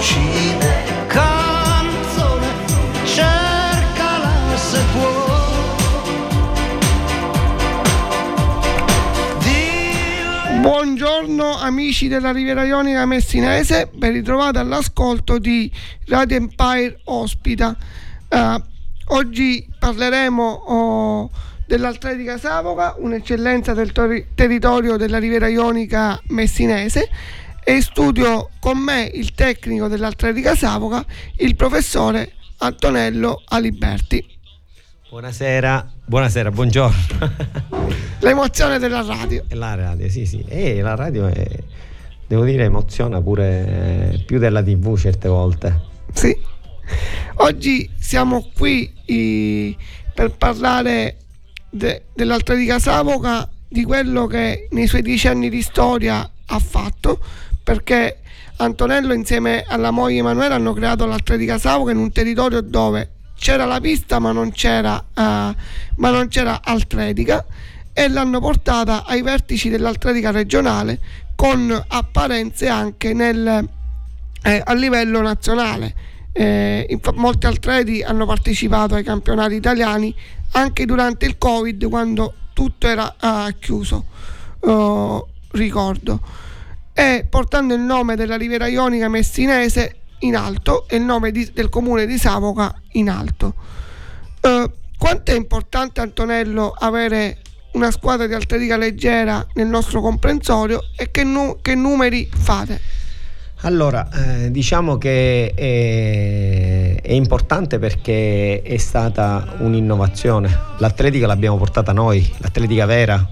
uccide. Canzone, cercala se. Dillo Buongiorno amici della Riviera Ionica Messinese, ben ritrovati all'ascolto di Radio Empire Ospita. Eh, oggi parleremo oh, dell'Atletica Savoca, un'eccellenza del tori- territorio della Riviera Ionica Messinese e in studio con me il tecnico dell'Atletica Savoca, il professore Antonello Aliberti. Buonasera, buonasera, buongiorno. L'emozione della radio. La radio, sì, sì. E la radio, è, devo dire, emoziona pure eh, più della tv certe volte. Sì. Oggi siamo qui i- per parlare de- dell'Atletica Savoca, di quello che nei suoi dieci anni di storia ha fatto, perché Antonello insieme alla moglie Emanuele hanno creato l'Atletica Savoca in un territorio dove c'era la pista ma non c'era, eh, ma non c'era atletica e l'hanno portata ai vertici dell'atletica regionale con apparenze anche nel, eh, a livello nazionale. Eh, infa- molti atleti hanno partecipato ai campionati italiani anche durante il Covid quando tutto era eh, chiuso, eh, ricordo. E portando il nome della Riviera Ionica messinese in alto e il nome di- del comune di Savoca in alto. Eh, quanto è importante Antonello avere una squadra di atletica leggera nel nostro comprensorio e che, nu- che numeri fate? Allora, eh, diciamo che è, è importante perché è stata un'innovazione. L'atletica l'abbiamo portata noi, l'atletica vera,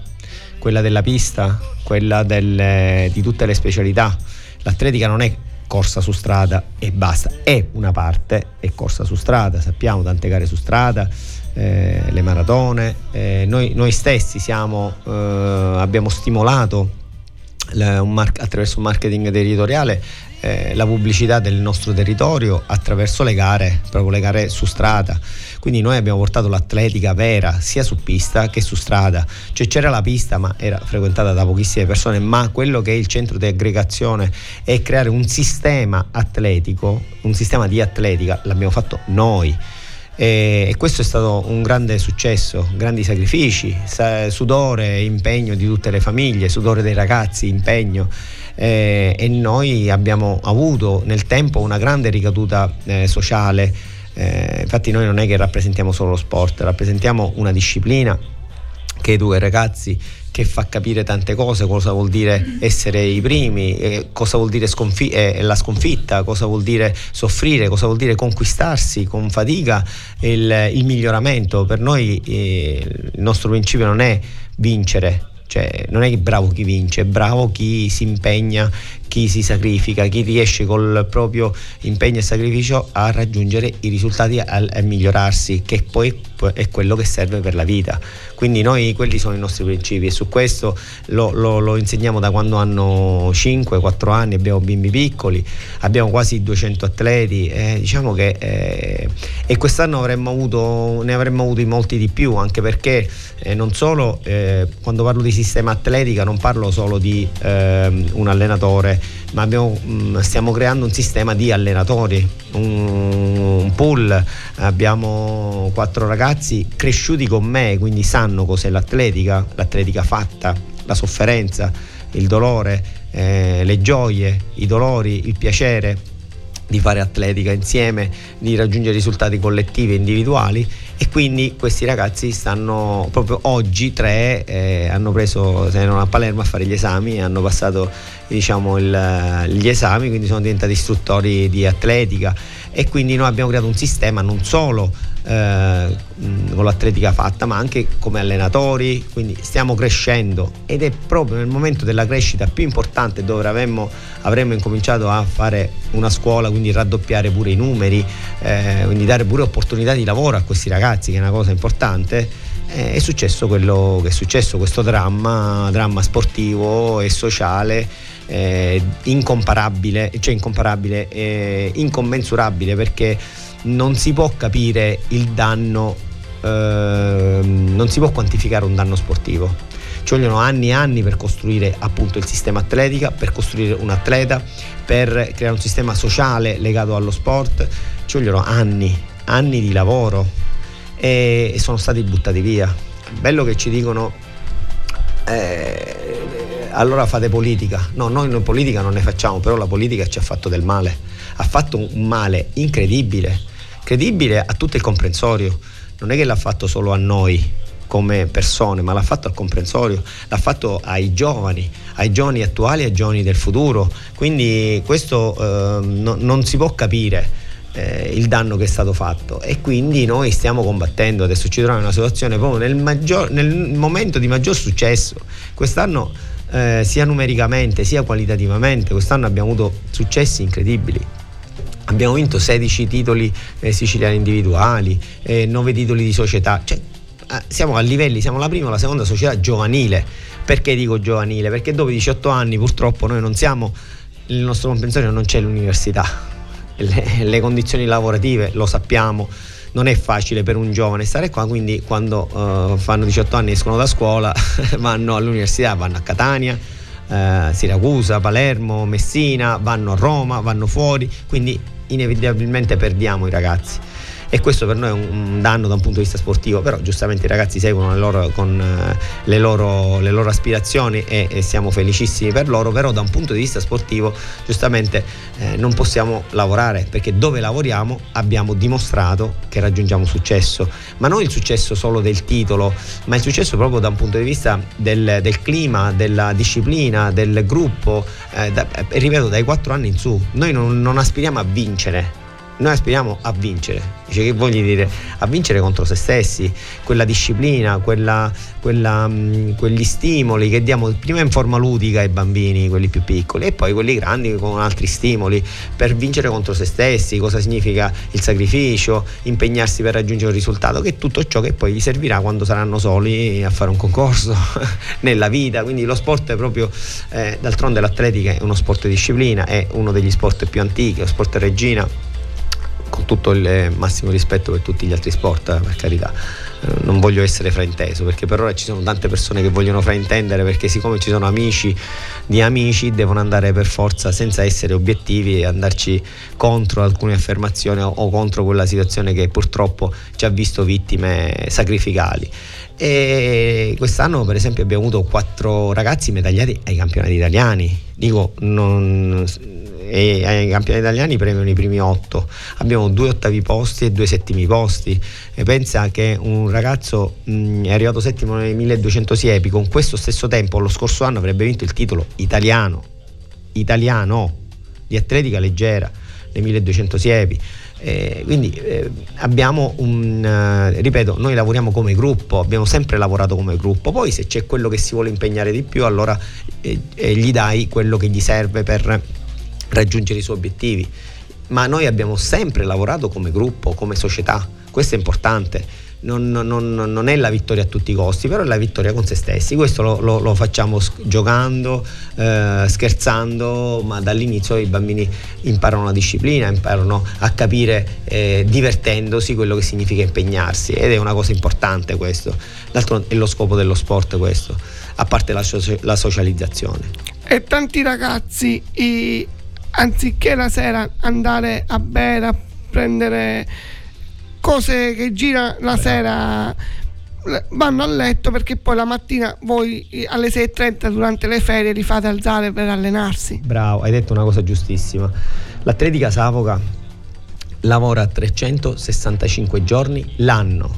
quella della pista, quella del- di tutte le specialità. L'atletica non è corsa su strada e basta, è una parte, è corsa su strada, sappiamo tante gare su strada, eh, le maratone, eh, noi, noi stessi siamo, eh, abbiamo stimolato la- un mar- attraverso un marketing territoriale eh, la pubblicità del nostro territorio attraverso le gare, proprio le gare su strada. Quindi noi abbiamo portato l'atletica vera sia su pista che su strada. Cioè c'era la pista ma era frequentata da pochissime persone, ma quello che è il centro di aggregazione è creare un sistema atletico, un sistema di atletica, l'abbiamo fatto noi. E questo è stato un grande successo, grandi sacrifici, sa- sudore, impegno di tutte le famiglie, sudore dei ragazzi, impegno. E noi abbiamo avuto nel tempo una grande ricaduta eh, sociale. Eh, infatti noi non è che rappresentiamo solo lo sport, rappresentiamo una disciplina che educa i ragazzi, che fa capire tante cose, cosa vuol dire essere i primi, eh, cosa vuol dire sconfi- eh, la sconfitta, cosa vuol dire soffrire, cosa vuol dire conquistarsi con fatica il, il miglioramento. Per noi eh, il nostro principio non è vincere, cioè non è che bravo chi vince, è bravo chi si impegna, chi si sacrifica, chi riesce col proprio impegno e sacrificio a raggiungere i risultati a, a migliorarsi, che poi è quello che serve per la vita. Quindi noi quelli sono i nostri principi e su questo lo, lo- lo insegniamo da quando hanno 5-4 anni, abbiamo bimbi piccoli, abbiamo quasi 200 atleti, eh, diciamo che eh, e quest'anno avremmo avuto, ne avremmo avuti molti di più, anche perché eh, non solo eh, quando parlo di sistema atletica non parlo solo di ehm, un allenatore, ma abbiamo, mh, stiamo creando un sistema di allenatori, un, un pool, abbiamo quattro ragazzi cresciuti con me, quindi sanno cos'è l'atletica, l'atletica fatta, la sofferenza, il dolore, eh, le gioie, i dolori, il piacere di fare atletica insieme, di raggiungere risultati collettivi e individuali. E quindi questi ragazzi stanno proprio oggi tre eh, hanno preso se non a Palermo a fare gli esami e hanno passato diciamo il, gli esami quindi sono diventati istruttori di atletica. E quindi noi abbiamo creato un sistema non solo eh, con l'atletica fatta, ma anche come allenatori, quindi stiamo crescendo ed è proprio nel momento della crescita più importante dove avremmo, avremmo incominciato a fare una scuola, quindi raddoppiare pure i numeri, eh, quindi dare pure opportunità di lavoro a questi ragazzi, che è una cosa importante. Eh, è successo quello che è successo, questo dramma, dramma sportivo e sociale eh, incomparabile, cioè incomparabile, eh, incommensurabile perché non si può capire il danno, eh, non si può quantificare un danno sportivo. Ci vogliono anni e anni per costruire appunto il sistema atletica, per costruire un atleta, per creare un sistema sociale legato allo sport. Ci vogliono anni, anni di lavoro e, sono stati buttati via. Bello che ci dicono eh, allora fate politica. No, noi politica non ne facciamo, però la politica ci ha fatto del male. Ha fatto un male incredibile credibile a tutto il comprensorio. Non è che l'ha fatto solo a noi come persone, ma l'ha fatto al comprensorio, l'ha fatto ai giovani, ai giovani attuali e ai giovani del futuro. Quindi questo eh, no, non si può capire. Eh, il danno che è stato fatto e quindi noi stiamo combattendo adesso ci troviamo in una situazione proprio nel, maggior, nel momento di maggior successo quest'anno eh, sia numericamente sia qualitativamente quest'anno abbiamo avuto successi incredibili abbiamo vinto 16 titoli eh, siciliani individuali, eh, 9 titoli di società, cioè, eh, siamo a livelli, siamo la prima o la seconda società giovanile. Perché dico giovanile? Perché dopo 18 anni purtroppo noi non siamo, nel nostro comprensorio non c'è l'università, le, le condizioni lavorative lo sappiamo non è facile per un giovane stare qua, quindi quando uh, fanno 18 anni escono da scuola vanno all'università, vanno a Catania, uh, Siracusa, Palermo, Messina, vanno a Roma, vanno fuori, quindi inevitabilmente perdiamo i ragazzi e questo per noi è un, danno da un punto di vista sportivo, però giustamente i ragazzi seguono le loro, con eh, le loro, le loro aspirazioni e, e, siamo felicissimi per loro, però da un punto di vista sportivo giustamente eh, non possiamo lavorare perché dove lavoriamo abbiamo dimostrato che raggiungiamo successo, ma non il successo solo del titolo, ma il successo proprio da un punto di vista del, del clima, della disciplina, del gruppo, eh, da, eh, ripeto dai quattro anni in su, noi non, non aspiriamo a vincere, noi aspiriamo a vincere. Dice che voglio dire? A vincere contro se stessi, quella disciplina, quella, quella, mh, mm, quegli stimoli che diamo prima in forma ludica ai bambini, quelli più piccoli, e poi quelli grandi con altri stimoli per vincere contro se stessi, cosa significa il sacrificio, impegnarsi per raggiungere un risultato, che è tutto ciò che poi gli servirà quando saranno soli a fare un concorso nella vita. Quindi lo sport è proprio, eh, d'altronde l'atletica è uno sport di disciplina, è uno degli sport più antichi, lo sport regina con tutto il massimo rispetto per tutti gli altri sport, eh, per carità. Eh, non voglio essere frainteso perché per ora ci sono tante persone che vogliono fraintendere perché siccome ci sono amici di amici devono andare per forza senza essere obiettivi e andarci contro alcune affermazioni o contro quella situazione che purtroppo ci ha visto vittime sacrificali. E quest'anno per esempio abbiamo avuto quattro ragazzi medagliati ai campionati italiani. Dico, non, e ai campioni italiani premiano i primi otto. Abbiamo due ottavi posti e due settimi posti. E pensa che un ragazzo mh, è arrivato settimo nei 1200 siepi, con questo stesso tempo lo scorso anno avrebbe vinto il titolo italiano, italiano di atletica leggera nei 1200 siepi. Eh, quindi eh, abbiamo un eh, ripeto noi lavoriamo come gruppo abbiamo sempre lavorato come gruppo poi se c'è quello che si vuole impegnare di più allora eh, eh, gli dai quello che gli serve per raggiungere i suoi obiettivi. Ma noi abbiamo sempre lavorato come gruppo, come società, questo è importante. Non, non, non, è la vittoria a tutti i costi, però è la vittoria con se stessi. Questo lo, lo, lo facciamo giocando, eh, scherzando, ma dall'inizio i bambini imparano la disciplina, imparano a capire eh, divertendosi quello che significa impegnarsi ed è una cosa importante questo. L'altro è lo scopo dello sport questo, a parte la, la socializzazione. E tanti ragazzi i anziché la sera andare a bere, a prendere cose che gira la sera vanno a letto perché poi la mattina voi alle 6.30 durante le ferie li fate alzare per allenarsi. Bravo, hai detto una cosa giustissima. L'atletica Savoca lavora 365 giorni l'anno,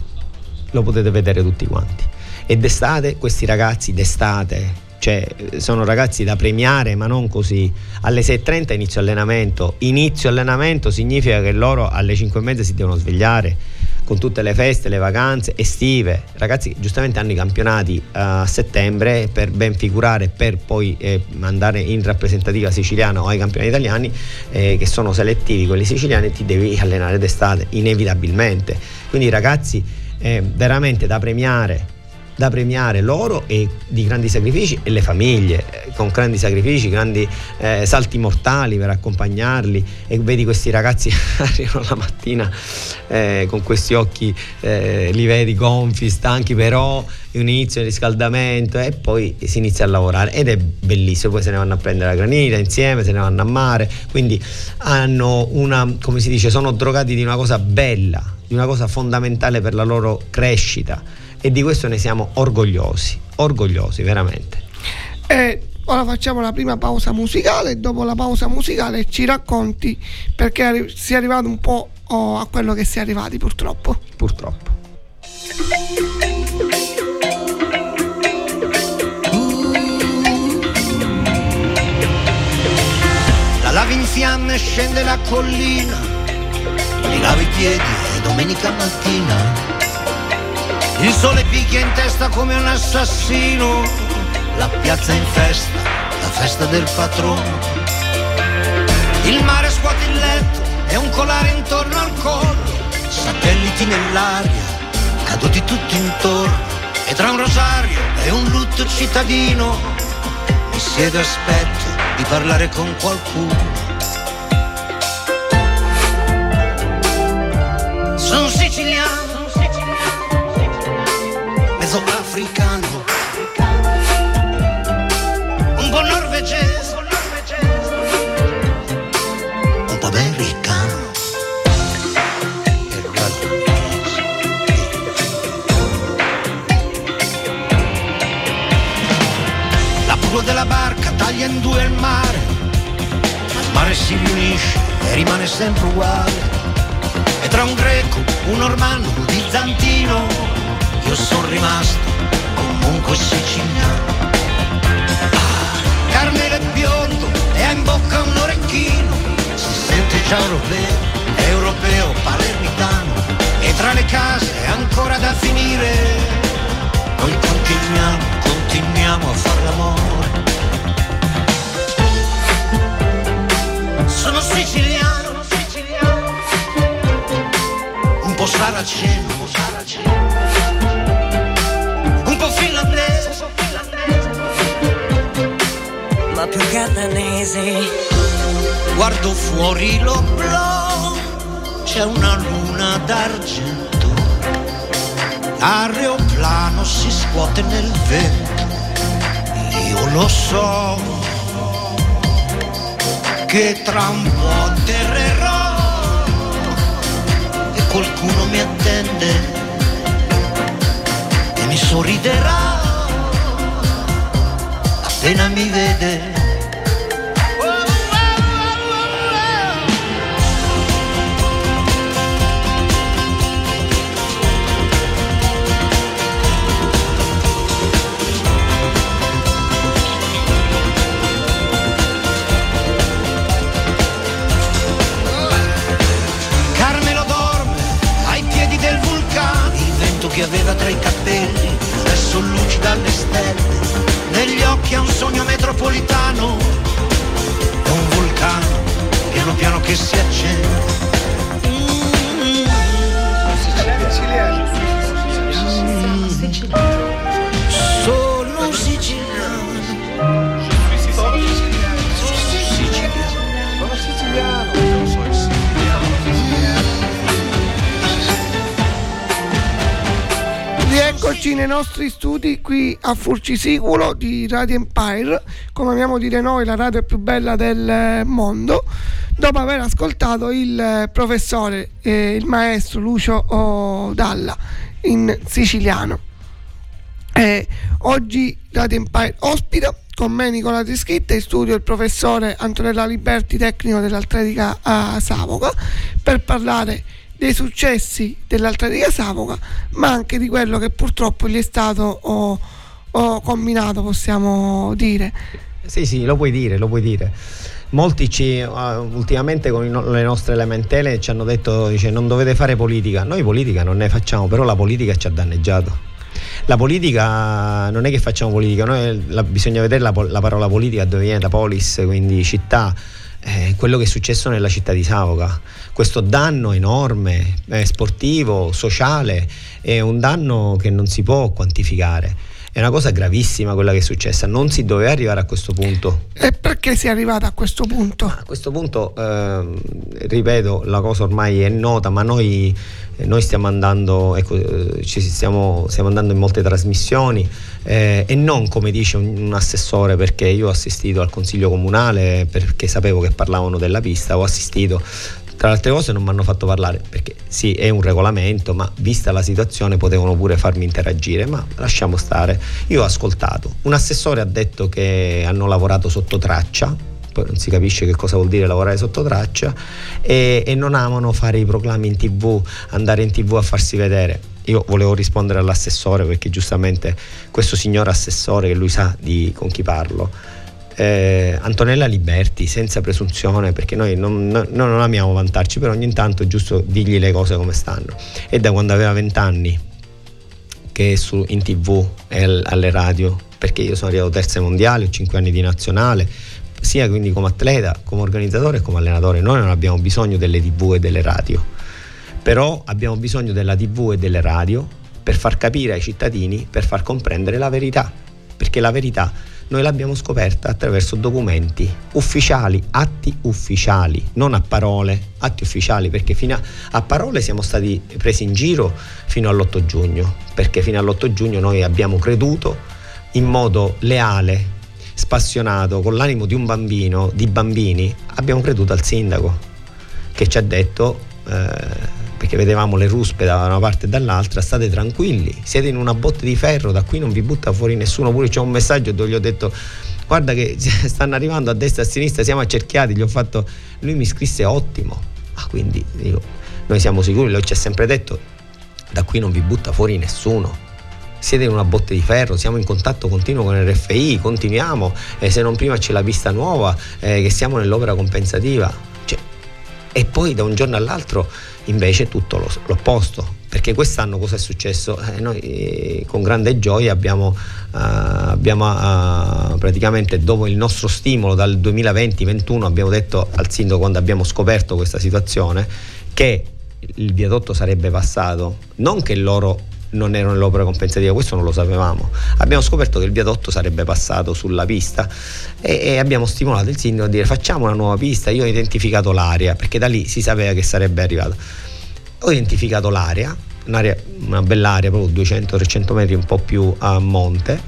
lo potete vedere tutti quanti. E d'estate questi ragazzi d'estate cioè sono ragazzi da premiare ma non così. Alle 6.30 inizio allenamento. Inizio allenamento significa che loro alle 5.30 si devono svegliare con tutte le feste, le vacanze estive, ragazzi giustamente hanno i campionati uh, a settembre per ben figurare, per poi eh, andare in rappresentativa siciliana o ai campioni italiani eh, che sono selettivi, quelli siciliani, ti devi allenare d'estate, inevitabilmente. Quindi ragazzi eh, veramente da premiare da premiare loro e di grandi sacrifici e le famiglie eh, con grandi sacrifici, grandi eh, salti mortali per accompagnarli. E vedi questi ragazzi arrivano la mattina eh, con questi occhi, eh, li vedi gonfi, stanchi però un inizio di riscaldamento e poi si inizia a lavorare. Ed è bellissimo, poi se ne vanno a prendere la granita insieme, se ne vanno a mare, quindi hanno una, come si dice, sono drogati di una cosa bella, di una cosa fondamentale per la loro crescita e di questo ne siamo orgogliosi, orgogliosi veramente. E ora facciamo la prima pausa musicale e dopo la pausa musicale ci racconti perché si è arrivato un po' a quello che si è arrivati purtroppo. Purtroppo. La lava in fiamme scende la collina, mi lavo i piedi e domenica mattina il sole picchia in testa come un assassino, la piazza in festa, la festa del patrono. Il mare scuote il letto e un colare intorno al collo, satelliti nell'aria, caduti tutti intorno. E tra un rosario e un lutto cittadino, mi siedo e aspetto di parlare con qualcuno. Africano, un po' norvegese, un po' americano. La prua della barca taglia in due il mare, ma il mare si riunisce e rimane sempre uguale. E tra un greco, un normanno, un bizantino, io sono rimasto comunque siciliano. Ah, Carmelo è biondo e ha in bocca un orecchino, si sente già europeo, europeo, palermitano, e tra le case è ancora da finire. Noi continuiamo, continuiamo a far l'amore. Sono siciliano, un po' saraceno, un po' saraceno ma più catanese. Guardo fuori l'oblò, c'è una luna d'argento, l'aeroplano si scuote nel vento, io lo so che tra un po' atterrerò e qualcuno mi attende mi sorriderà appena mi vede che aveva tra i capelli, adesso luci dalle stelle, negli occhi ha un sogno metropolitano, è un vulcano, piano piano che si accende. Sono Rieccoci nei nostri studi qui a Furcisicolo di Radio Empire, come amiamo dire noi, la radio più bella del mondo, dopo aver ascoltato il professore, eh, il maestro Lucio Dalla in siciliano. Eh, oggi Radio Empire ospita con me Nicola Trischitta in studio il professore Antonella Liberti, tecnico dell'Atletica a Savoca, per parlare dei successi dell'Atletica Savoca, ma anche di quello che purtroppo gli è stato oh, oh, combinato, possiamo dire. Sì, sì, lo puoi dire, lo puoi dire. Molti ci, uh, ultimamente con le nostre elementele ci hanno detto dice, non dovete fare politica. Noi politica non ne facciamo, però la politica ci ha danneggiato. La politica non è che facciamo politica, noi, la, bisogna vedere la, la, parola politica dove viene da polis, quindi città. Eh, quello che è successo nella città di Savoca, questo danno enorme, eh, sportivo, sociale, è un danno che non si può quantificare è una cosa gravissima quella che è successa, non si doveva arrivare a questo punto. E perché si è arrivata a questo punto? A questo punto, eh, ripeto, la cosa ormai è nota, ma noi, noi stiamo andando, ecco, eh, ci stiamo, stiamo andando in molte trasmissioni eh, e non come dice un, un, assessore, perché io ho assistito al consiglio comunale perché sapevo che parlavano della pista, ho assistito tra le altre cose non mi hanno fatto parlare perché sì, è un regolamento, ma vista la situazione potevano pure farmi interagire, ma lasciamo stare. Io ho ascoltato. Un assessore ha detto che hanno lavorato sotto traccia, poi non si capisce che cosa vuol dire lavorare sotto traccia e, e non amano fare i proclami in tv, andare in tv a farsi vedere io volevo rispondere all'assessore perché giustamente questo signor assessore che lui sa di con chi parlo eh, Antonella Liberti senza presunzione perché noi non, noi non amiamo vantarci però ogni tanto è giusto dirgli le cose come stanno. E da quando aveva 20 anni che su, in tv e alle radio perché io sono arrivato terze mondiali ho 5 anni di nazionale sia quindi come atleta, come organizzatore e come allenatore. Noi non abbiamo bisogno delle tv e delle radio però abbiamo bisogno della tv e delle radio per far capire ai cittadini per far comprendere la verità perché la verità noi l'abbiamo scoperta attraverso documenti ufficiali, atti ufficiali, non a parole, atti ufficiali, perché fino a, a parole siamo stati presi in giro fino all'8 giugno, perché fino all'8 giugno noi abbiamo creduto in modo leale, spassionato, con l'animo di un bambino, di bambini, abbiamo creduto al sindaco che ci ha detto... Eh, perché vedevamo le ruspe da una parte e dall'altra, state tranquilli, siete in una botte di ferro, da qui non vi butta fuori nessuno, pure c'è un messaggio dove gli ho detto guarda che stanno arrivando a destra e a sinistra, siamo accerchiati, gli ho fatto, lui mi scrisse ottimo, ah, quindi dico, noi siamo sicuri, lui ci ha sempre detto, da qui non vi butta fuori nessuno, siete in una botte di ferro, siamo in contatto continuo con RFI, continuiamo, eh, se non prima c'è la pista nuova, eh, che siamo nell'opera compensativa. Cioè, e poi da un giorno all'altro invece è tutto lo, l'opposto perché quest'anno cosa è successo? Eh, noi eh, con grande gioia abbiamo, uh, abbiamo uh, praticamente dopo il nostro stimolo dal 2020-21 abbiamo detto al sindaco quando abbiamo scoperto questa situazione che il viadotto sarebbe passato, non che loro non erano nell'opera compensativa, questo non lo sapevamo. Abbiamo scoperto che il viadotto sarebbe passato sulla pista e, e, abbiamo stimolato il sindaco a dire facciamo una nuova pista, io ho identificato l'area, perché da lì si sapeva che sarebbe arrivato. Ho identificato l'area, un'area, una bella area, proprio 200-300 metri un po' più a monte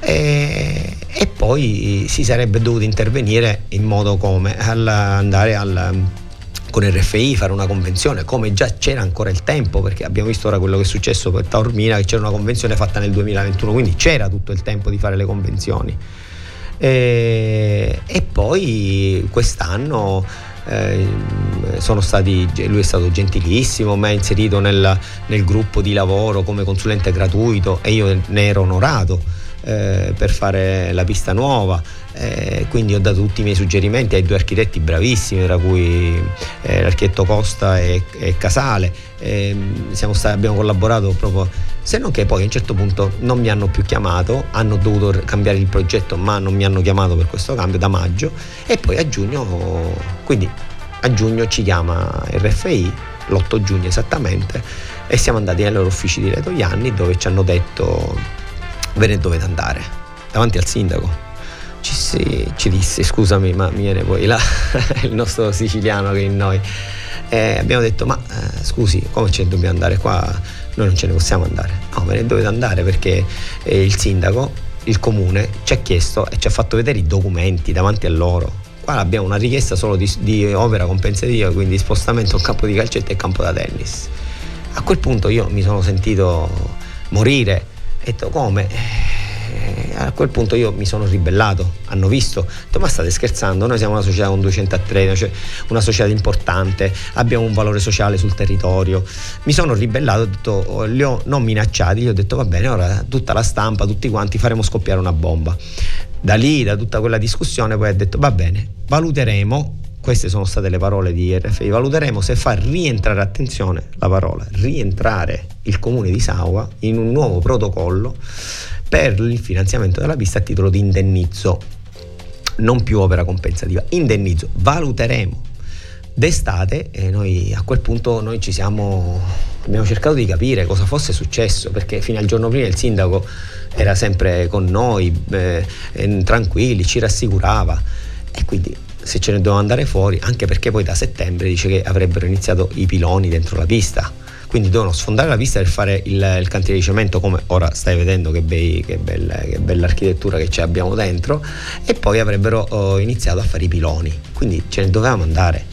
e, e, poi si sarebbe dovuto intervenire in modo come andare al con RFI, fare una convenzione, come già c'era ancora il tempo, perché abbiamo visto ora quello che è successo per Taormina, che c'era una convenzione fatta nel 2021, quindi c'era tutto il tempo di fare le convenzioni. E, e poi quest'anno eh, stati, lui è stato gentilissimo, mi ha inserito nel, nel gruppo di lavoro come consulente gratuito e io ne ero onorato eh, per fare la pista nuova. Eh, quindi ho dato tutti i miei suggerimenti ai due architetti bravissimi, tra cui eh, l'architetto Costa e, e Casale. Stati, abbiamo collaborato proprio, se non che poi a un certo punto non mi hanno più chiamato, hanno dovuto cambiare il progetto, ma non mi hanno chiamato per questo cambio da maggio e poi a giugno, quindi a giugno ci chiama RFI, l'8 giugno esattamente, e siamo andati ai loro uffici di Reto Ianni dove ci hanno detto ve ne dovete andare. Davanti al sindaco. Ci, si, ci disse scusami ma viene poi là, il nostro siciliano che è in noi. E abbiamo detto ma eh, scusi come ce ne dobbiamo andare qua? Noi non ce ne possiamo andare. No ve ne dovete andare perché eh, il sindaco il comune ci ha chiesto e ci ha fatto vedere i documenti davanti a loro. Qua abbiamo una richiesta solo di, di opera compensativa quindi spostamento a campo di calcetto e campo da tennis. A quel punto io mi sono sentito morire detto come? Eh, a quel punto io mi sono ribellato, hanno visto, ho detto ma state scherzando, noi siamo una società con 200 atleti, cioè una società importante, abbiamo un valore sociale sul territorio, mi sono ribellato, ho detto, li ho non minacciati, gli ho detto va bene, ora tutta la stampa, tutti quanti faremo scoppiare una bomba. Da lì, da tutta quella discussione, poi ha detto va bene, valuteremo queste sono state le parole di RFI, valuteremo se far rientrare, attenzione, la parola, rientrare il comune di Saua in un nuovo protocollo per il finanziamento della pista a titolo di indennizzo, non più opera compensativa, indennizzo, valuteremo. D'estate e noi a quel punto noi ci siamo, abbiamo cercato di capire cosa fosse successo perché fino al giorno prima il sindaco era sempre con noi, eh, tranquilli, ci rassicurava. E quindi se ce ne dovevamo andare fuori, anche perché poi da settembre dice che avrebbero iniziato i piloni dentro la pista. Quindi devono sfondare la pista per fare il, il cantiere di cemento, come ora stai vedendo che, bei, che, bella, che bella, architettura che ci abbiamo dentro, e poi avrebbero oh, iniziato a fare i piloni. Quindi ce ne dovevamo andare.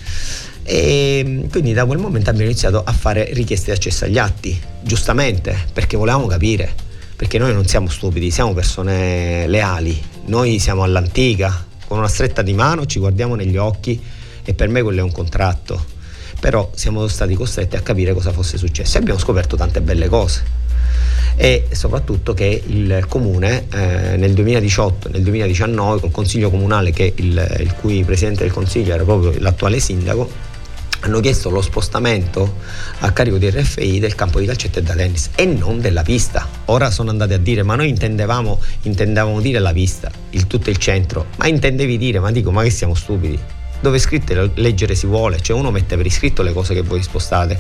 E quindi da quel momento abbiamo iniziato a fare richieste di accesso agli atti, giustamente, perché volevamo capire, perché noi non siamo stupidi, siamo persone leali, noi siamo all'antica, con una stretta di mano, ci guardiamo negli occhi e per me quello è un contratto. Però siamo stati costretti a capire cosa fosse successo e abbiamo scoperto tante belle cose. E soprattutto che il comune eh, nel 2018, nel 2019, col consiglio comunale, il, il cui presidente del consiglio era proprio l'attuale sindaco, hanno chiesto lo spostamento a carico di RFI del campo di calcetto e da tennis e non della pista. Ora sono andati a dire ma noi intendevamo, intendevamo dire la pista, il tutto il centro, ma intendevi dire, ma dico ma che siamo stupidi? Dove è scritto leggere si vuole, cioè uno mette per iscritto le cose che voi spostate,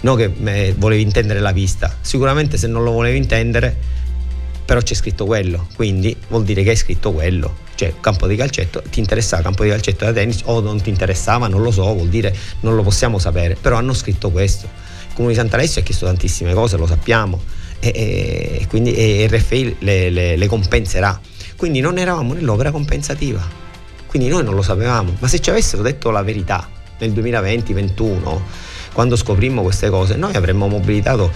non che eh, volevi intendere la pista. Sicuramente se non lo volevi intendere, però c'è scritto quello, quindi vuol dire che hai scritto quello cioè campo di calcetto, ti interessava campo di calcetto da tennis o non ti interessava, non lo so, vuol dire non lo possiamo sapere, però hanno scritto questo. Il Comune di Sant'Alessio ha chiesto tantissime cose, lo sappiamo, e, e quindi e RFI le, le, le compenserà. Quindi non eravamo nell'opera compensativa, quindi noi non lo sapevamo, ma se ci avessero detto la verità nel 2020-2021, quando scoprimmo queste cose, noi avremmo mobilitato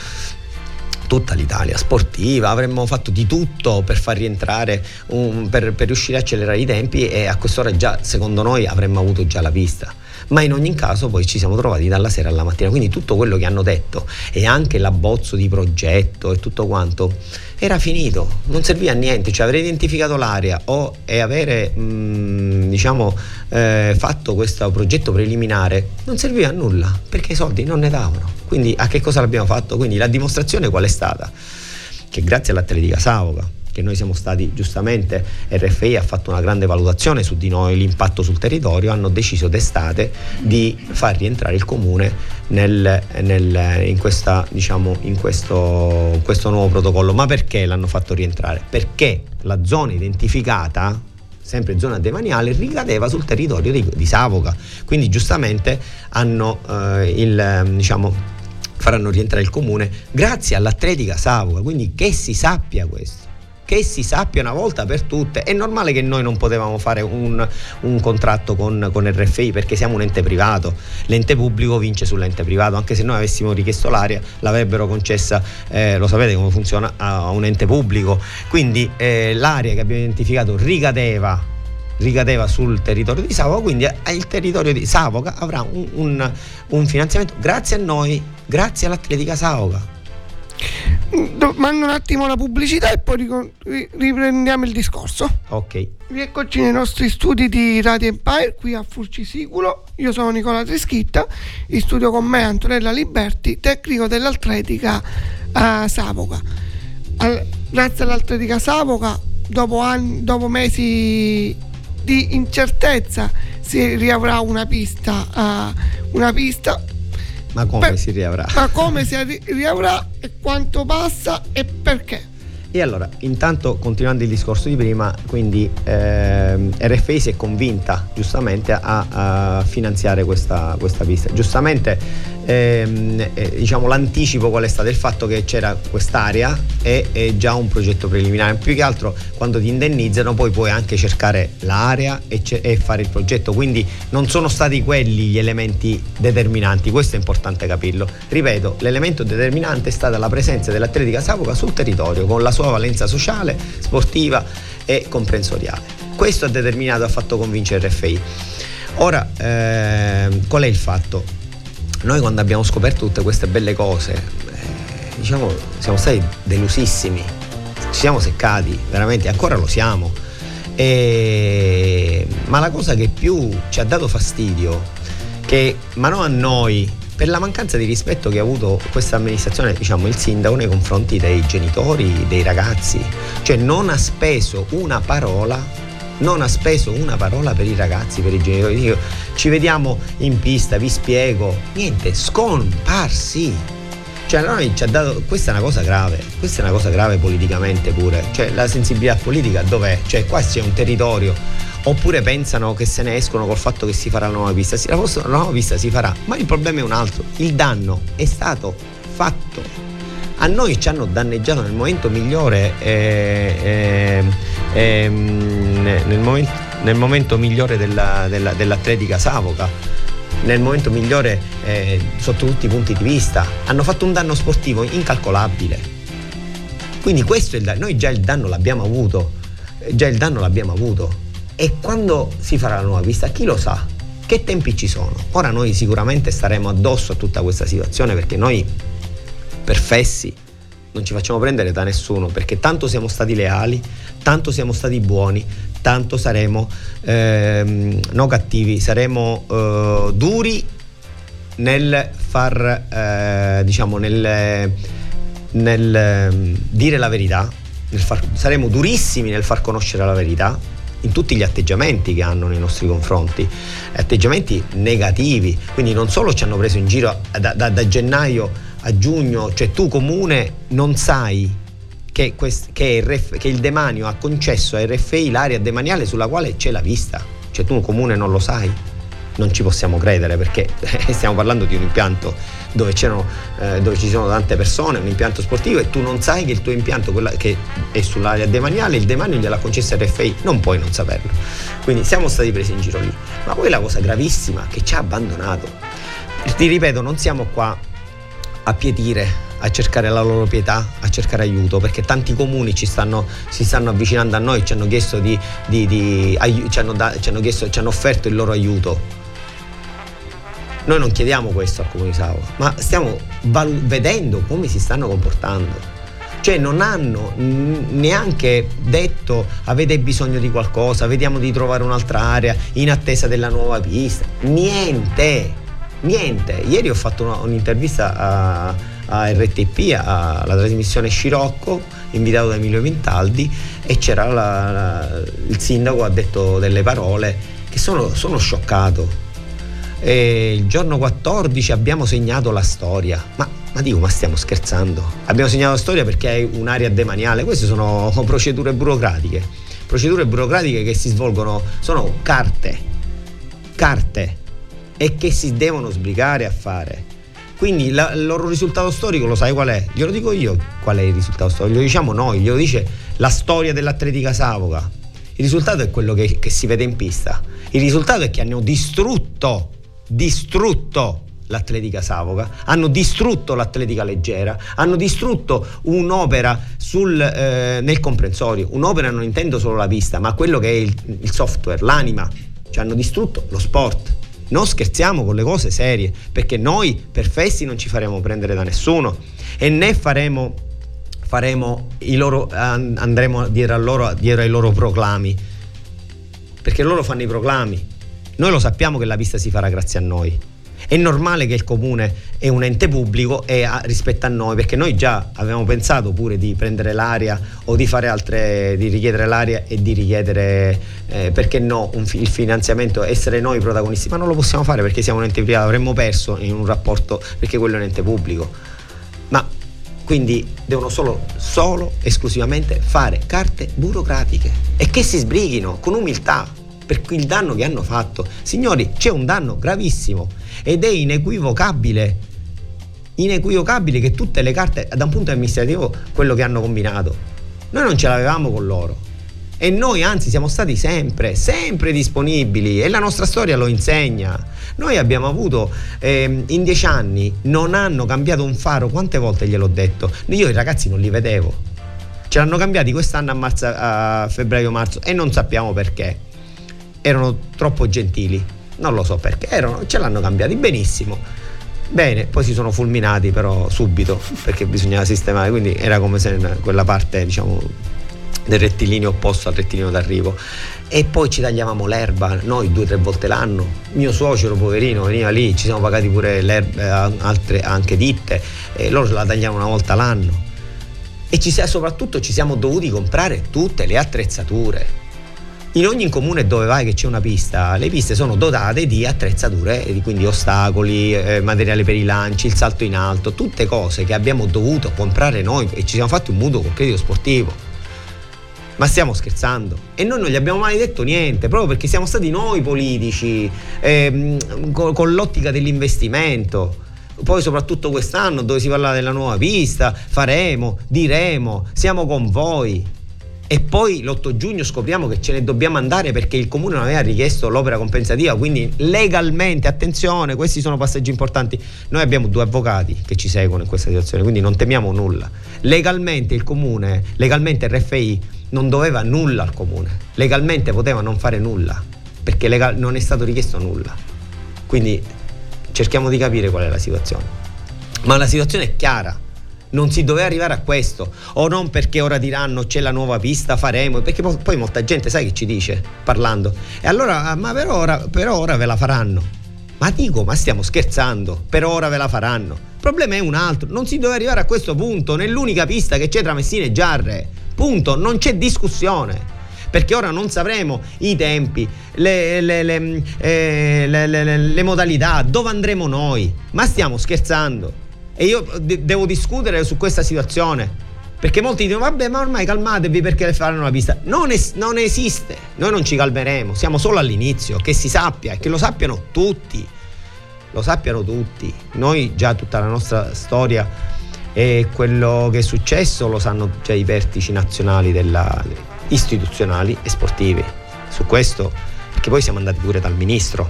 tutta l'Italia sportiva, avremmo fatto di tutto per far rientrare, un, per, per riuscire a accelerare i tempi e a quest'ora già secondo noi avremmo avuto già la pista ma in ogni caso poi ci siamo trovati dalla sera alla mattina, quindi tutto quello che hanno detto e anche l'abbozzo di progetto e tutto quanto era finito, non serviva a niente, cioè aver identificato l'area o e avere mh, mm, diciamo eh, fatto questo progetto preliminare non serviva a nulla perché i soldi non ne davano. Quindi a che cosa l'abbiamo fatto? Quindi la dimostrazione qual è stata? Che grazie all'Atletica Savoca, che noi siamo stati giustamente, RFI ha fatto una grande valutazione su di noi, l'impatto sul territorio, hanno deciso d'estate di far rientrare il comune nel, nel, in, questa, diciamo, in questo, questo nuovo protocollo. Ma perché l'hanno fatto rientrare? Perché la zona identificata sempre zona demaniale, ricadeva sul territorio di, di Savoca. Quindi giustamente hanno eh, il, diciamo, faranno rientrare il comune grazie all'atletica Savoca, quindi che si sappia questo che si sappia una volta per tutte. È normale che noi non potevamo fare un, un contratto con, con, RFI perché siamo un ente privato, l'ente pubblico vince sull'ente privato, anche se noi avessimo richiesto l'area l'avrebbero concessa, eh, lo sapete come funziona, a un ente pubblico. Quindi eh, l'area che abbiamo identificato ricadeva ricadeva sul territorio di Savoca, quindi il territorio di Savoca avrà un, un, un finanziamento grazie a noi, grazie all'Atletica Savoca. Mando un attimo la pubblicità e poi riprendiamo il discorso. Ok. Rieccoci nei nostri studi di Radio Empire qui a Furcisiculo. Io sono Nicola Trischitta, in studio con me Antonella Liberti, tecnico dell'Atletica a Savoca. Al, grazie all'Atletica Savoca, dopo, anni, dopo mesi di incertezza si riavrà una pista, uh, una pista ma come per, si riavrà? Ma come si riavrà e quanto passa e perché? E allora, intanto continuando il discorso di prima, quindi ehm, RFI si è convinta giustamente a, a finanziare questa, questa, pista. Giustamente ehm, eh, diciamo, l'anticipo qual è stato il fatto che c'era quest'area e è già un progetto preliminare. Più che altro quando ti indennizzano poi puoi anche cercare l'area e, ce- e fare il progetto. Quindi non sono stati quelli gli elementi determinanti, questo è importante capirlo. Ripeto, l'elemento determinante è stata la presenza dell'atletica Savoca sul territorio con la sua valenza sociale, sportiva e comprensoriale. Questo ha determinato, ha fatto convincere RFI. Ora, ehm, qual è il fatto? Noi quando abbiamo scoperto tutte queste belle cose, eh, diciamo, siamo stati delusissimi, ci siamo seccati, veramente, ancora lo siamo. E... Ma la cosa che più ci ha dato fastidio, che, ma non a noi, per la mancanza di rispetto che ha avuto questa amministrazione, diciamo il sindaco nei confronti dei genitori, dei ragazzi, cioè non ha speso una parola non ha speso una parola per i ragazzi, per i genitori. Dico, ci vediamo in pista, vi spiego. Niente, scomparsi. Cioè, noi ci ha dato. Questa è una cosa grave, questa è una cosa grave politicamente pure. Cioè, la sensibilità politica dov'è? Cioè, qua c'è un territorio. Oppure pensano che se ne escono col fatto che si farà la nuova pista. La nuova pista si farà, ma il problema è un altro. Il danno è stato fatto. A noi ci hanno danneggiato nel momento migliore eh, eh, eh, nel, momento, nel, momento, migliore della, della, dell'atletica Savoca. Nel momento migliore eh, sotto tutti i punti di vista. Hanno fatto un danno sportivo incalcolabile. Quindi questo è il danno noi già il danno l'abbiamo avuto. Già il danno l'abbiamo avuto e quando si farà la nuova pista chi lo sa? Che tempi ci sono? Ora noi sicuramente staremo addosso a tutta questa situazione perché noi perfessi, non ci facciamo prendere da nessuno perché tanto siamo stati leali, tanto siamo stati buoni, tanto saremo ehm, no cattivi, saremo eh, duri nel far eh, diciamo nel, nel eh, dire la verità, far, saremo durissimi nel far conoscere la verità in tutti gli atteggiamenti che hanno nei nostri confronti, atteggiamenti negativi, quindi non solo ci hanno preso in giro da, da, da gennaio a giugno, cioè tu comune non sai che, quest, che, RF, che il demanio ha concesso a RFI l'area demaniale sulla quale c'è la vista, cioè tu comune non lo sai, non ci possiamo credere perché stiamo parlando di un impianto dove, eh, dove, ci sono tante persone, un impianto sportivo e tu non sai che il tuo impianto che è sull'area demaniale, il demanio gliel'ha concesso RFI, non puoi non saperlo. Quindi siamo stati presi in giro lì. Ma poi la cosa gravissima che ci ha abbandonato. Ti ripeto, non siamo qua a pietire a cercare la loro pietà, a cercare aiuto, perché tanti comuni ci stanno, si stanno avvicinando a noi, ci hanno chiesto di, di, di ci, hanno da, ci, hanno chiesto, ci hanno offerto il loro aiuto. Noi non chiediamo questo al comune di Savo, ma stiamo valu- vedendo come si stanno comportando. Cioè non hanno neanche detto avete bisogno di qualcosa, vediamo di trovare un'altra area in attesa della nuova pista. Niente Niente, ieri ho fatto una, un'intervista a, a RTP, alla trasmissione Scirocco, invitato da Emilio Vintaldi, e c'era la, la, il sindaco ha detto delle parole che sono, sono scioccato. E il giorno 14 abbiamo segnato la storia. Ma, ma, dico, ma stiamo scherzando? Abbiamo segnato la storia perché è un'area demaniale. Queste sono procedure burocratiche. Procedure burocratiche che si svolgono, sono carte. Carte e che si devono sbrigare a fare. Quindi la, il loro risultato storico lo sai qual è? Glielo dico io qual è il risultato storico, glielo diciamo noi, glielo dice la storia dell'atletica Savoca. Il risultato è quello che, che si vede in pista. Il risultato è che hanno distrutto, distrutto l'atletica Savoca, hanno distrutto l'atletica leggera, hanno distrutto un'opera sul, eh, nel comprensorio, un'opera non intendo solo la pista, ma quello che è il, il software, l'anima, cioè hanno distrutto lo sport. Non scherziamo con le cose serie, perché noi per festi non ci faremo prendere da nessuno e né faremo, faremo loro, andremo dietro, loro, dietro ai loro proclami, perché loro fanno i proclami. Noi lo sappiamo che la pista si farà grazie a noi. È normale che il comune è un ente pubblico e a, rispetto a noi, perché noi già avevamo pensato pure di prendere l'aria o di fare altre, di richiedere l'aria e di richiedere, eh, perché no, un, il finanziamento, essere noi protagonisti, ma non lo possiamo fare perché siamo un ente privato, avremmo perso in un rapporto perché quello è un ente pubblico. Ma quindi devono solo, solo, esclusivamente fare carte burocratiche e che si sbrighino con umiltà per il danno che hanno fatto. Signori, c'è un danno gravissimo ed è inequivocabile inequivocabile che tutte le carte, da un punto amministrativo, quello che hanno combinato, noi non ce l'avevamo con loro. E noi anzi siamo stati sempre, sempre disponibili e la nostra storia lo insegna. Noi abbiamo avuto, eh, in dieci anni, non hanno cambiato un faro, quante volte gliel'ho detto? Io i ragazzi non li vedevo. Ce l'hanno cambiati quest'anno a, marzo, a febbraio-marzo e non sappiamo perché. Erano troppo gentili, non lo so perché, erano, ce l'hanno cambiati benissimo. Bene, poi si sono fulminati però subito perché bisognava sistemare, quindi era come se quella parte, diciamo, del rettilineo opposto al rettilineo d'arrivo. E poi ci tagliavamo l'erba noi due o tre volte l'anno. Mio suocero poverino veniva lì ci siamo pagati pure l'erba altre anche ditte e loro la tagliavano una volta l'anno. E ci, soprattutto ci siamo dovuti comprare tutte le attrezzature in ogni comune dove vai che c'è una pista, le piste sono dotate di attrezzature, quindi ostacoli, eh, materiale per i lanci, il salto in alto, tutte cose che abbiamo dovuto comprare noi e ci siamo fatti un mutuo con credito sportivo ma stiamo scherzando? E noi non gli abbiamo mai detto niente, proprio perché siamo stati noi politici, ehm, con, con l'ottica dell'investimento poi soprattutto quest'anno dove si parla della nuova pista, faremo, diremo, siamo con voi. E poi l'8 giugno scopriamo che ce ne dobbiamo andare perché il comune non aveva richiesto l'opera compensativa, quindi legalmente, attenzione, questi sono passaggi importanti. Noi abbiamo due avvocati che ci seguono in questa situazione, quindi non temiamo nulla. Legalmente il comune, legalmente RFI non doveva nulla al comune, legalmente poteva non fare nulla, perché legal- non è stato richiesto nulla. Quindi cerchiamo di capire qual è la situazione. Ma la situazione è chiara. Non si doveva arrivare a questo, o non perché ora diranno c'è la nuova pista, faremo, perché poi molta gente sai che ci dice parlando. E allora, ah, ma per ora, per ora ve la faranno. Ma dico, ma stiamo scherzando, per ora ve la faranno. Il problema è un altro, non si doveva arrivare a questo punto, nell'unica pista che c'è tra Messina e Giarre. Punto, non c'è discussione perché ora non sapremo i tempi, le, le, le, eh, le, modalità, dove andremo noi. Ma stiamo scherzando. E io de- devo discutere su questa situazione. Perché molti dicono, vabbè, ma ormai calmatevi perché faranno la pista. Non, es- non esiste. Noi non ci calmeremo. Siamo solo all'inizio. Che si sappia e che lo sappiano tutti. Lo sappiano tutti. Noi già tutta la nostra storia e quello che è successo lo sanno già i vertici nazionali della, istituzionali e sportivi. Su questo, perché poi siamo andati pure dal ministro,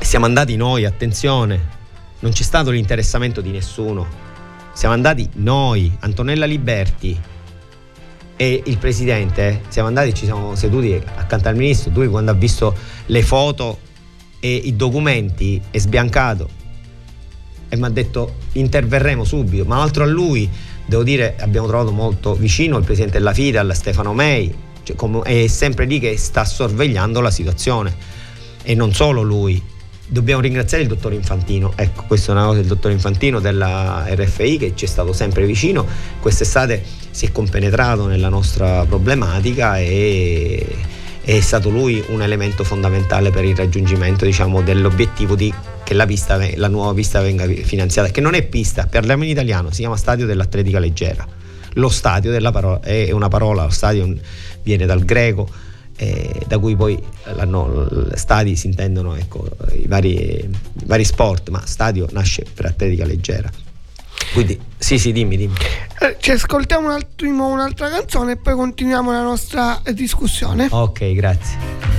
siamo andati noi, attenzione, non c'è stato l'interessamento di nessuno, siamo andati noi, Antonella Liberti e il presidente, siamo andati, ci siamo seduti accanto al ministro, lui quando ha visto le foto e i documenti è sbiancato e mi ha detto interverremo subito, ma altro a lui, devo dire, abbiamo trovato molto vicino il presidente della FIDAL, Stefano Mei, cioè, è sempre lì che sta sorvegliando la situazione. E non solo lui. Dobbiamo ringraziare il dottor Infantino, ecco, questa è una cosa del dottor Infantino della RFI che ci è stato sempre vicino, quest'estate si è compenetrato nella nostra problematica e è stato lui un elemento fondamentale per il raggiungimento diciamo, dell'obiettivo di che la, pista, la nuova pista venga finanziata, che non è pista, parliamo in italiano, si chiama stadio dell'atletica leggera. Lo stadio parola, è una parola, lo stadio viene dal greco, eh, da cui poi no, stadi si intendono ecco, i, vari, i vari sport, ma stadio nasce per atletica leggera. Quindi, sì, sì, dimmi, dimmi. Eh, ci ascoltiamo un attimo un'altra canzone e poi continuiamo la nostra discussione. Ok, grazie.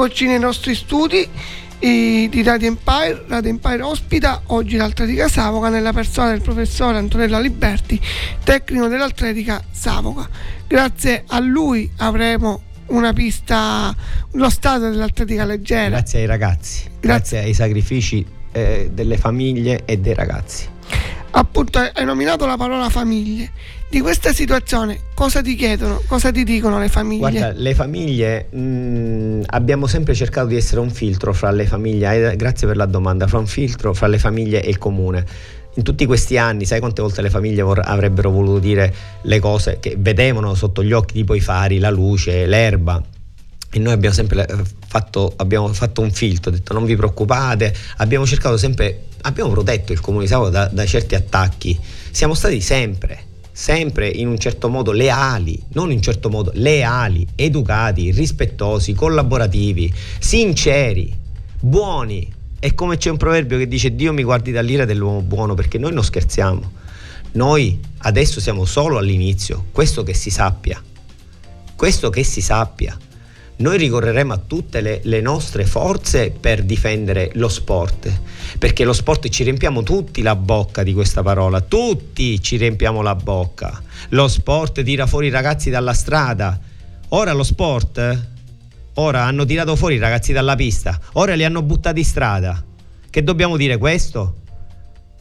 Rieccoci nei nostri studi di Radio Empire. Radio Empire ospita oggi l'Atletica Savoca nella persona del professore Antonella Liberti, tecnico dell'Atletica Savoca. Grazie a lui avremo una pista, lo stato dell'atletica leggera. Grazie ai ragazzi, grazie, grazie ai sacrifici eh, delle famiglie e dei ragazzi. Appunto, hai nominato la parola famiglie di questa situazione cosa ti chiedono, cosa ti dicono le famiglie? Guarda, le famiglie mh, mm, abbiamo sempre cercato di essere un filtro fra le famiglie, eh, grazie per la domanda, fra un filtro fra le famiglie e il comune. In tutti questi anni, sai quante volte le famiglie vor- avrebbero voluto dire le cose che vedevano sotto gli occhi, tipo i fari, la luce, l'erba, e noi abbiamo sempre eh, fatto, abbiamo fatto un filtro, detto non vi preoccupate, abbiamo cercato sempre, abbiamo protetto il comune di Savo da, da certi attacchi, siamo stati sempre sempre in un certo modo leali, non in un certo modo leali, educati, rispettosi, collaborativi, sinceri, buoni. E come c'è un proverbio che dice Dio mi guardi dall'ira dell'uomo buono, perché noi non scherziamo. Noi adesso siamo solo all'inizio, questo che si sappia. Questo che si sappia noi ricorreremo a tutte le, le, nostre forze per difendere lo sport, perché lo sport ci riempiamo tutti la bocca di questa parola, tutti ci riempiamo la bocca. Lo sport tira fuori i ragazzi dalla strada. Ora lo sport, ora hanno tirato fuori i ragazzi dalla pista, ora li hanno buttati in strada. Che dobbiamo dire questo?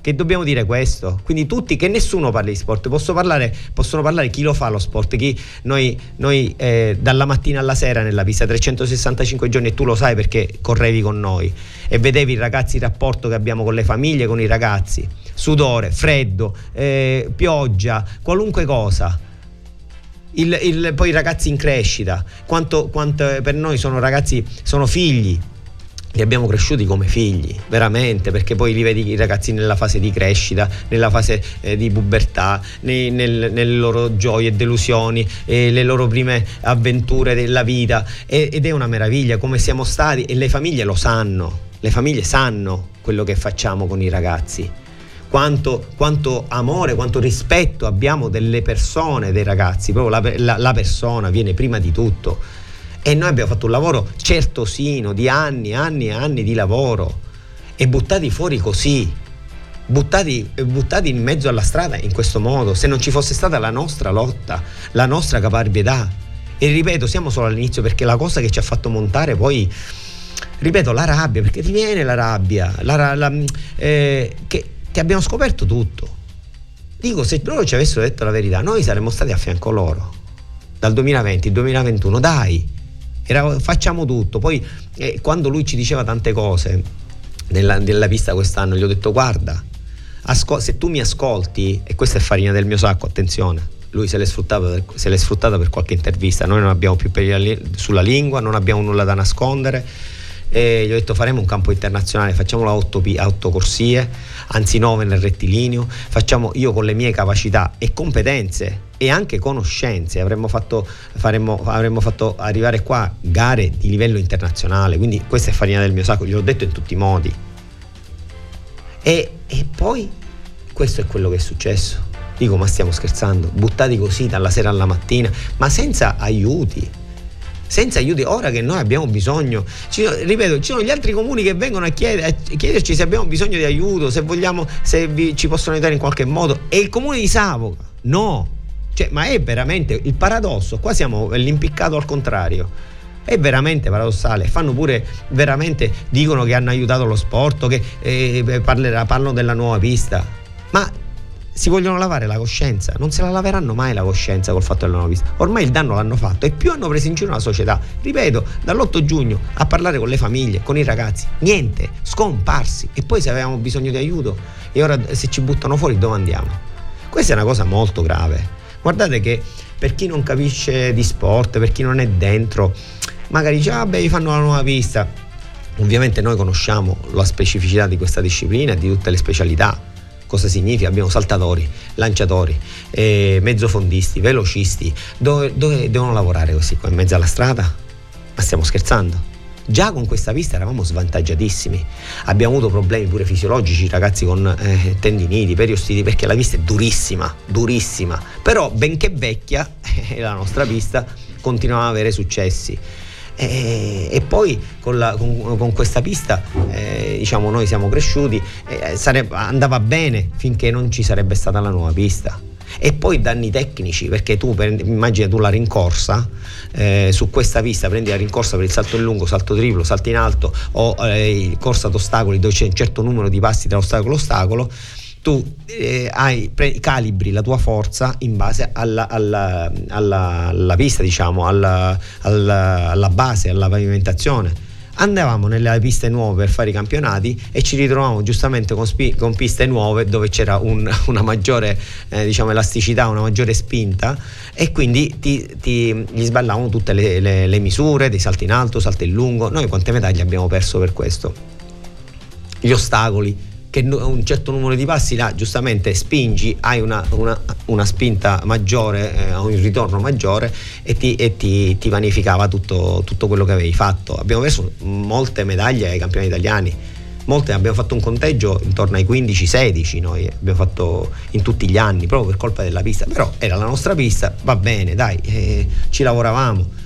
Che dobbiamo dire questo. Quindi tutti, che nessuno parli di sport, Posso parlare, possono parlare chi lo fa lo sport, chi noi, noi eh, dalla mattina alla sera nella pista, 365 giorni e tu lo sai perché correvi con noi e vedevi ragazzi, il rapporto che abbiamo con le famiglie, con i ragazzi, sudore, freddo, eh, pioggia, qualunque cosa. Il, il, poi i ragazzi in crescita, quanto, quanto per noi sono ragazzi, sono figli, li abbiamo cresciuti come figli, veramente, perché poi li vedi i ragazzi nella fase di crescita, nella fase eh, di pubertà, nei, nel, nelle loro gioie e delusioni, eh, le loro prime avventure della vita. E, ed è una meraviglia come siamo stati e le famiglie lo sanno, le famiglie sanno quello che facciamo con i ragazzi. Quanto, quanto amore, quanto rispetto abbiamo delle persone, dei ragazzi, proprio la, la, la persona viene prima di tutto e noi abbiamo fatto un lavoro certosino di anni, anni e anni di lavoro e buttati fuori così, buttati, buttati in mezzo alla strada in questo modo, se non ci fosse stata la nostra lotta, la nostra caparbietà. E ripeto, siamo solo all'inizio perché la cosa che ci ha fatto montare poi, ripeto, la rabbia, perché ti viene la rabbia, la, la, eh, che, che abbiamo scoperto tutto. Dico, se loro ci avessero detto la verità, noi saremmo stati a fianco loro. Dal 2020 al 2021, dai, era, facciamo tutto. Poi eh, quando lui ci diceva tante cose nella, nella pista quest'anno, gli ho detto guarda, ascol- se tu mi ascolti, e questa è farina del mio sacco, attenzione, lui se l'è, se l'è sfruttata per qualche intervista, noi non abbiamo più pericoli sulla lingua, non abbiamo nulla da nascondere e gli ho detto faremo un campo internazionale, facciamolo a 8, a 8 corsie, anzi 9 nel rettilineo, facciamo io con le mie capacità e competenze e anche conoscenze, avremmo fatto, faremmo, avremmo fatto arrivare qua gare di livello internazionale, quindi questa è farina del mio sacco, gliel'ho detto in tutti i modi. E, e poi questo è quello che è successo. Dico, ma stiamo scherzando? Buttati così dalla sera alla mattina, ma senza aiuti senza aiuti, ora che noi abbiamo bisogno, ci, ripeto, ci sono gli altri comuni che vengono a, chieder, a chiederci se abbiamo bisogno di aiuto, se vogliamo, se vi, ci possono aiutare in qualche modo, e il comune di Savoca, no, cioè, ma è veramente il paradosso, qua siamo l'impiccato al contrario è veramente paradossale. Fanno pure veramente, dicono che hanno aiutato lo sport, che eh, parlerà, parlano della nuova pista. Ma si vogliono lavare la coscienza, non se la laveranno mai la coscienza col fatto della nuova vista. Ormai il danno l'hanno fatto e più hanno preso in giro la società. Ripeto, dall'8 giugno a parlare con le famiglie, con i ragazzi, niente, scomparsi. E poi se avevamo bisogno di aiuto e ora se ci buttano fuori dove andiamo? Questa è una cosa molto grave. Guardate che per chi non capisce di sport, per chi non è dentro, magari dice, ah, vi fanno la nuova pista. Ovviamente noi conosciamo la specificità di questa disciplina e di tutte le specialità cosa significa? Abbiamo saltatori, lanciatori, eh, mezzofondisti, velocisti. Dove, dove devono lavorare questi qua? In mezzo alla strada? Ma stiamo scherzando? Già con questa pista eravamo svantaggiatissimi, abbiamo avuto problemi pure fisiologici, ragazzi con eh, tendiniti, periostiti, perché la pista è durissima, durissima, però benché vecchia, la nostra pista continuava ad avere successi. E, e poi con, la, con, con, questa pista eh, diciamo noi siamo cresciuti, eh, sarebbe, andava bene finché non ci sarebbe stata la nuova pista e poi danni tecnici perché tu immagina tu la rincorsa eh, su questa pista prendi la rincorsa per il salto in lungo salto triplo salto in alto o eh, corsa ad ostacoli dove c'è un certo numero di passi tra ostacolo e ostacolo tu eh, hai, pre, calibri la tua forza in base alla, alla, alla, alla pista diciamo alla base alla pavimentazione andavamo nelle piste nuove per fare i campionati e ci ritrovavamo giustamente con, spi- con piste nuove dove c'era un, una maggiore eh, diciamo, elasticità, una maggiore spinta e quindi ti, ti, gli sballavano tutte le, le, le misure dei salti in alto, salti in lungo. Noi quante medaglie abbiamo perso per questo? Gli ostacoli che un certo numero di passi là giustamente spingi, hai una, una, una spinta maggiore, eh, un ritorno maggiore e ti, e ti, ti vanificava tutto, tutto, quello che avevi fatto. Abbiamo perso molte medaglie ai campioni italiani, molte, abbiamo fatto un conteggio intorno ai 15-16 noi abbiamo fatto in tutti gli anni proprio per colpa della pista, però era la nostra pista, va bene, dai, eh, ci lavoravamo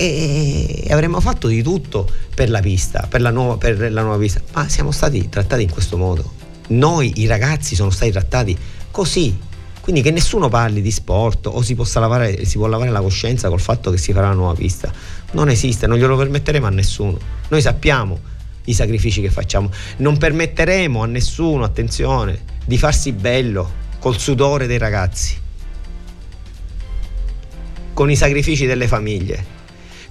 e avremmo fatto di tutto per la pista, per la, nuova, per la nuova pista, ma siamo stati trattati in questo modo. Noi, i ragazzi, sono stati trattati così. Quindi che nessuno parli di sport o si, possa lavare, si può lavare la coscienza col fatto che si farà una nuova pista. Non esiste, non glielo permetteremo a nessuno. Noi sappiamo i sacrifici che facciamo. Non permetteremo a nessuno, attenzione, di farsi bello col sudore dei ragazzi, con i sacrifici delle famiglie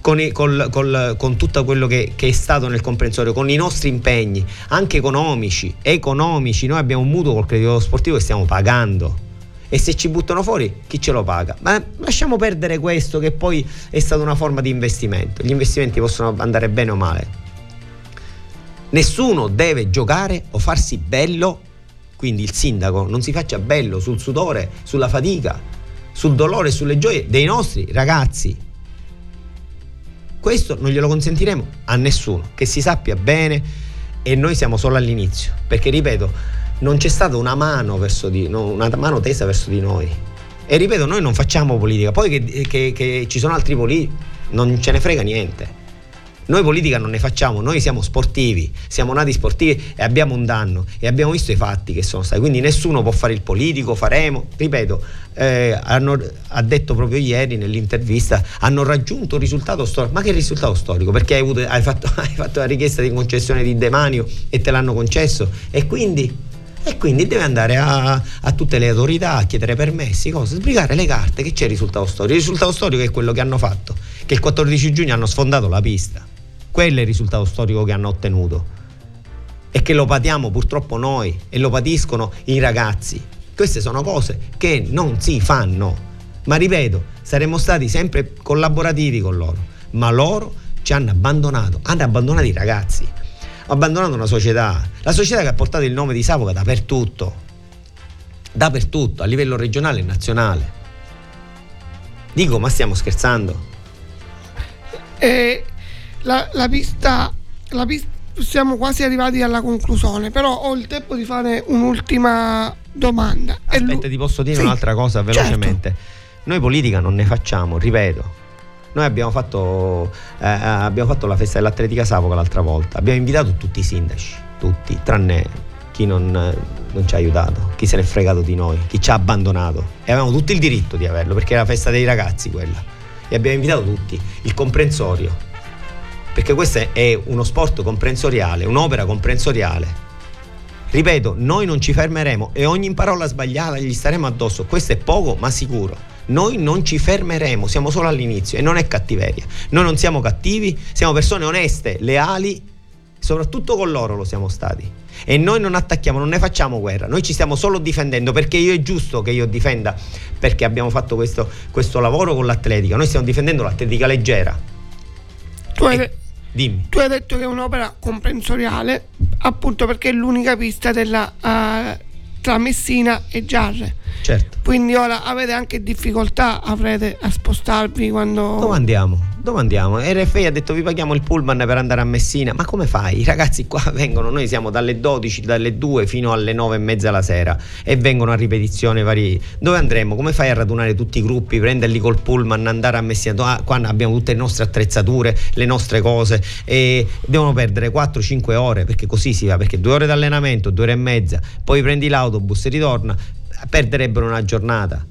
con, i, col, con tutto quello che, che, è stato nel comprensorio, con i nostri impegni, anche economici, economici. Noi abbiamo un mutuo col credito sportivo che stiamo pagando. E se ci buttano fuori, chi ce lo paga? Ma lasciamo perdere questo che poi è stata una forma di investimento. Gli investimenti possono andare bene o male. Nessuno deve giocare o farsi bello, quindi il sindaco non si faccia bello sul sudore, sulla fatica, sul dolore, sulle gioie dei nostri ragazzi questo non glielo consentiremo a nessuno, che si sappia bene e noi siamo solo all'inizio, perché ripeto, non c'è stata una mano, di, una mano tesa verso di noi. E ripeto, noi non facciamo politica, poi che, che, che ci sono altri politici, non ce ne frega niente. Noi politica non ne facciamo, noi siamo sportivi, siamo nati sportivi e abbiamo un danno e abbiamo visto i fatti che sono stati, quindi nessuno può fare il politico, faremo, ripeto, eh, hanno, ha detto proprio ieri nell'intervista, hanno raggiunto un risultato storico, ma che risultato storico? Perché hai, avuto, hai, fatto, hai fatto la richiesta di concessione di demanio e te l'hanno concesso e quindi e quindi deve andare a, a, tutte le autorità a chiedere permessi, cose, sbrigare le carte che c'è il risultato storico. Il risultato storico è quello che hanno fatto, che il 14 giugno hanno sfondato la pista. Quello è il risultato storico che hanno ottenuto e che lo patiamo purtroppo noi e lo patiscono i ragazzi. Queste sono cose che non si fanno. Ma ripeto, saremmo stati sempre collaborativi con loro, ma loro ci hanno abbandonato, hanno abbandonato i ragazzi, hanno abbandonato una società, la società che ha portato il nome di Savoca dappertutto, dappertutto, a livello regionale e nazionale. Dico, ma stiamo scherzando? E la, la pista, la pista, siamo quasi arrivati alla conclusione, però ho il tempo di fare un'ultima domanda. Aspetta, ti posso dire sì, un'altra cosa velocemente. Certo. Noi politica non ne facciamo, ripeto. Noi abbiamo fatto, eh, abbiamo fatto la festa dell'Atletica Savoca l'altra volta, abbiamo invitato tutti i sindaci, tutti, tranne chi non, non, ci ha aiutato, chi se n'è fregato di noi, chi ci ha abbandonato. E avevamo tutto il diritto di averlo, perché era la festa dei ragazzi quella. E abbiamo invitato tutti, il comprensorio, perché questo è uno sport comprensoriale, un'opera comprensoriale. Ripeto, noi non ci fermeremo e ogni parola sbagliata gli staremo addosso, questo è poco ma sicuro. Noi non ci fermeremo, siamo solo all'inizio e non è cattiveria. Noi non siamo cattivi, siamo persone oneste, leali, soprattutto con loro lo siamo stati. E noi non attacchiamo, non ne facciamo guerra, noi ci stiamo solo difendendo perché io è giusto che io difenda perché abbiamo fatto questo, questo lavoro con l'atletica, noi stiamo difendendo l'atletica leggera. Tu hai, Dimmi. Tu hai detto che è un'opera comprensoriale, appunto perché è l'unica pista della, uh, tra Messina e Giarre. Certo. Quindi ora avete anche difficoltà avrete a spostarvi quando... Dove andiamo? Dove andiamo? RFI ha detto vi paghiamo il pullman per andare a Messina. Ma come fai? I ragazzi qua vengono, noi siamo dalle 12, dalle 2 fino alle 9 e mezza la sera e vengono a ripetizione vari. Dove andremo? Come fai a radunare tutti i gruppi, prenderli col pullman, andare a Messina? Ah, qua abbiamo tutte le nostre attrezzature, le nostre cose e devono perdere 4-5 ore perché così si va, perché due ore d'allenamento, due ore e mezza, poi prendi l'autobus e ritorna, perderebbero una giornata.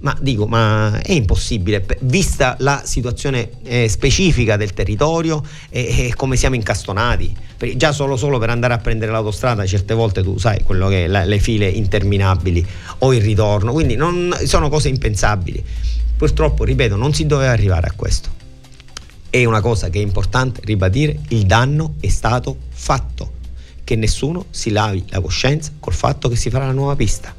Ma dico, ma è impossibile, vista la situazione eh, specifica del territorio e, e, come siamo incastonati. Perché già solo, solo, per andare a prendere l'autostrada, certe volte tu sai quello che è la, le file interminabili o il ritorno, quindi non, sono cose impensabili. Purtroppo, ripeto, non si doveva arrivare a questo. È una cosa che è importante ribadire, il danno è stato fatto, che nessuno si lavi la coscienza col fatto che si farà la nuova pista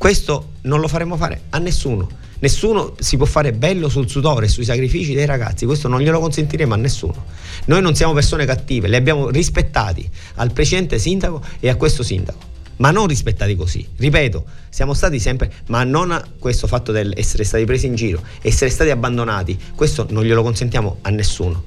questo non lo faremo fare a nessuno. Nessuno si può fare bello sul sudore e sui sacrifici dei ragazzi, questo non glielo consentiremo a nessuno. Noi non siamo persone cattive, li abbiamo rispettati al precedente sindaco e a questo sindaco, ma non rispettati così. Ripeto, siamo stati sempre, ma non a questo fatto di essere stati presi in giro, essere stati abbandonati, questo non glielo consentiamo a nessuno.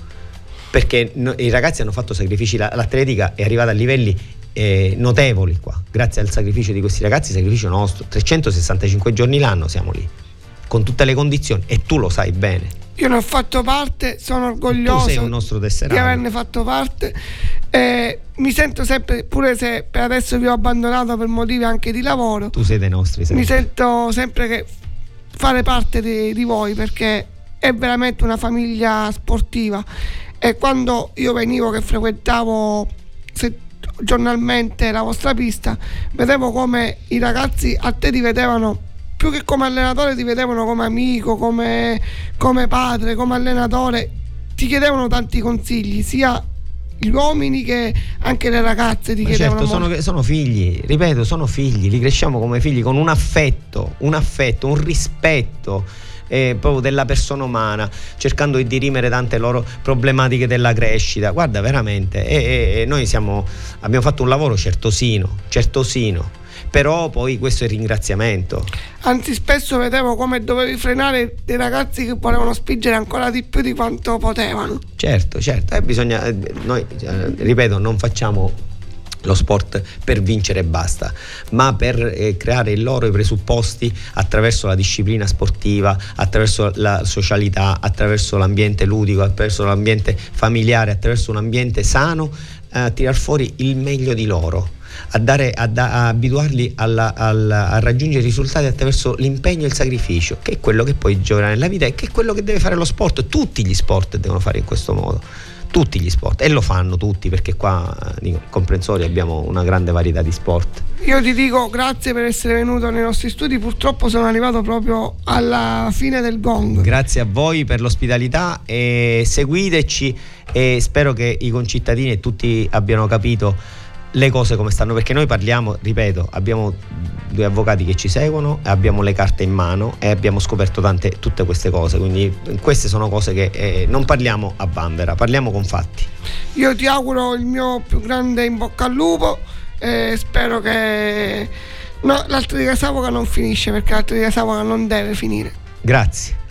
Perché i ragazzi hanno fatto sacrifici, l'atletica è arrivata a livelli eh, notevoli qua, grazie al sacrificio di questi ragazzi, sacrificio nostro, 365 giorni l'anno siamo lì, con tutte le condizioni e tu lo sai bene. Io ne ho fatto parte, sono orgoglioso di averne fatto parte. Eh, mi sento sempre, pure se per adesso vi ho abbandonato per motivi anche di lavoro. Tu sei dei nostri. Sempre. Mi sento sempre che fare parte di, di voi perché è veramente una famiglia sportiva. E quando io venivo che frequentavo giornalmente la vostra pista, vedevo come i ragazzi a te ti vedevano più che come allenatore, ti vedevano come amico, come, come padre, come allenatore, ti chiedevano tanti consigli, sia gli uomini che anche le ragazze ti Ma chiedevano certo, sono, sono, figli, ripeto, sono figli, li cresciamo come figli con un affetto, un affetto, un rispetto eh, proprio della persona umana, cercando di dirimere tante loro problematiche della crescita. Guarda, veramente, e, e, noi siamo, abbiamo fatto un lavoro certosino, certosino però poi questo è il ringraziamento. Anzi, spesso vedevo come dovevi frenare dei ragazzi che volevano spingere ancora di più di quanto potevano. Certo, certo, eh, bisogna, eh, noi, eh, ripeto, non facciamo lo sport per vincere e basta, ma per eh, creare i loro presupposti attraverso la disciplina sportiva, attraverso la socialità, attraverso l'ambiente ludico, attraverso l'ambiente familiare, attraverso un ambiente sano, eh, a tirar fuori il meglio di loro. A, dare, a, da, a abituarli alla, alla, a raggiungere risultati attraverso l'impegno e il sacrificio, che è quello che poi giocherà nella vita e che è quello che deve fare lo sport. Tutti gli sport devono fare in questo modo tutti gli sport e lo fanno tutti perché qua dico, comprensori abbiamo una grande varietà di sport. Io ti dico grazie per essere venuto nei nostri studi, purtroppo sono arrivato proprio alla fine del gong. Grazie a voi per l'ospitalità e seguiteci e spero che i concittadini e tutti abbiano capito le cose come stanno, perché noi parliamo, ripeto, abbiamo due avvocati che ci seguono, abbiamo le carte in mano e abbiamo scoperto tante, tutte queste cose, quindi queste sono cose che eh, non parliamo a bambera, parliamo con fatti. Io ti auguro il mio più grande in bocca al lupo e spero che no, l'altra di Savoca non finisce perché l'altra di Savoca non deve finire. Grazie.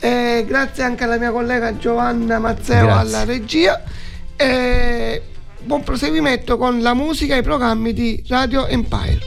Eh, grazie anche alla mia collega Giovanna Mazzeo grazie. alla regia. Eh, Buon proseguimento con la musica e i programmi di Radio Empire.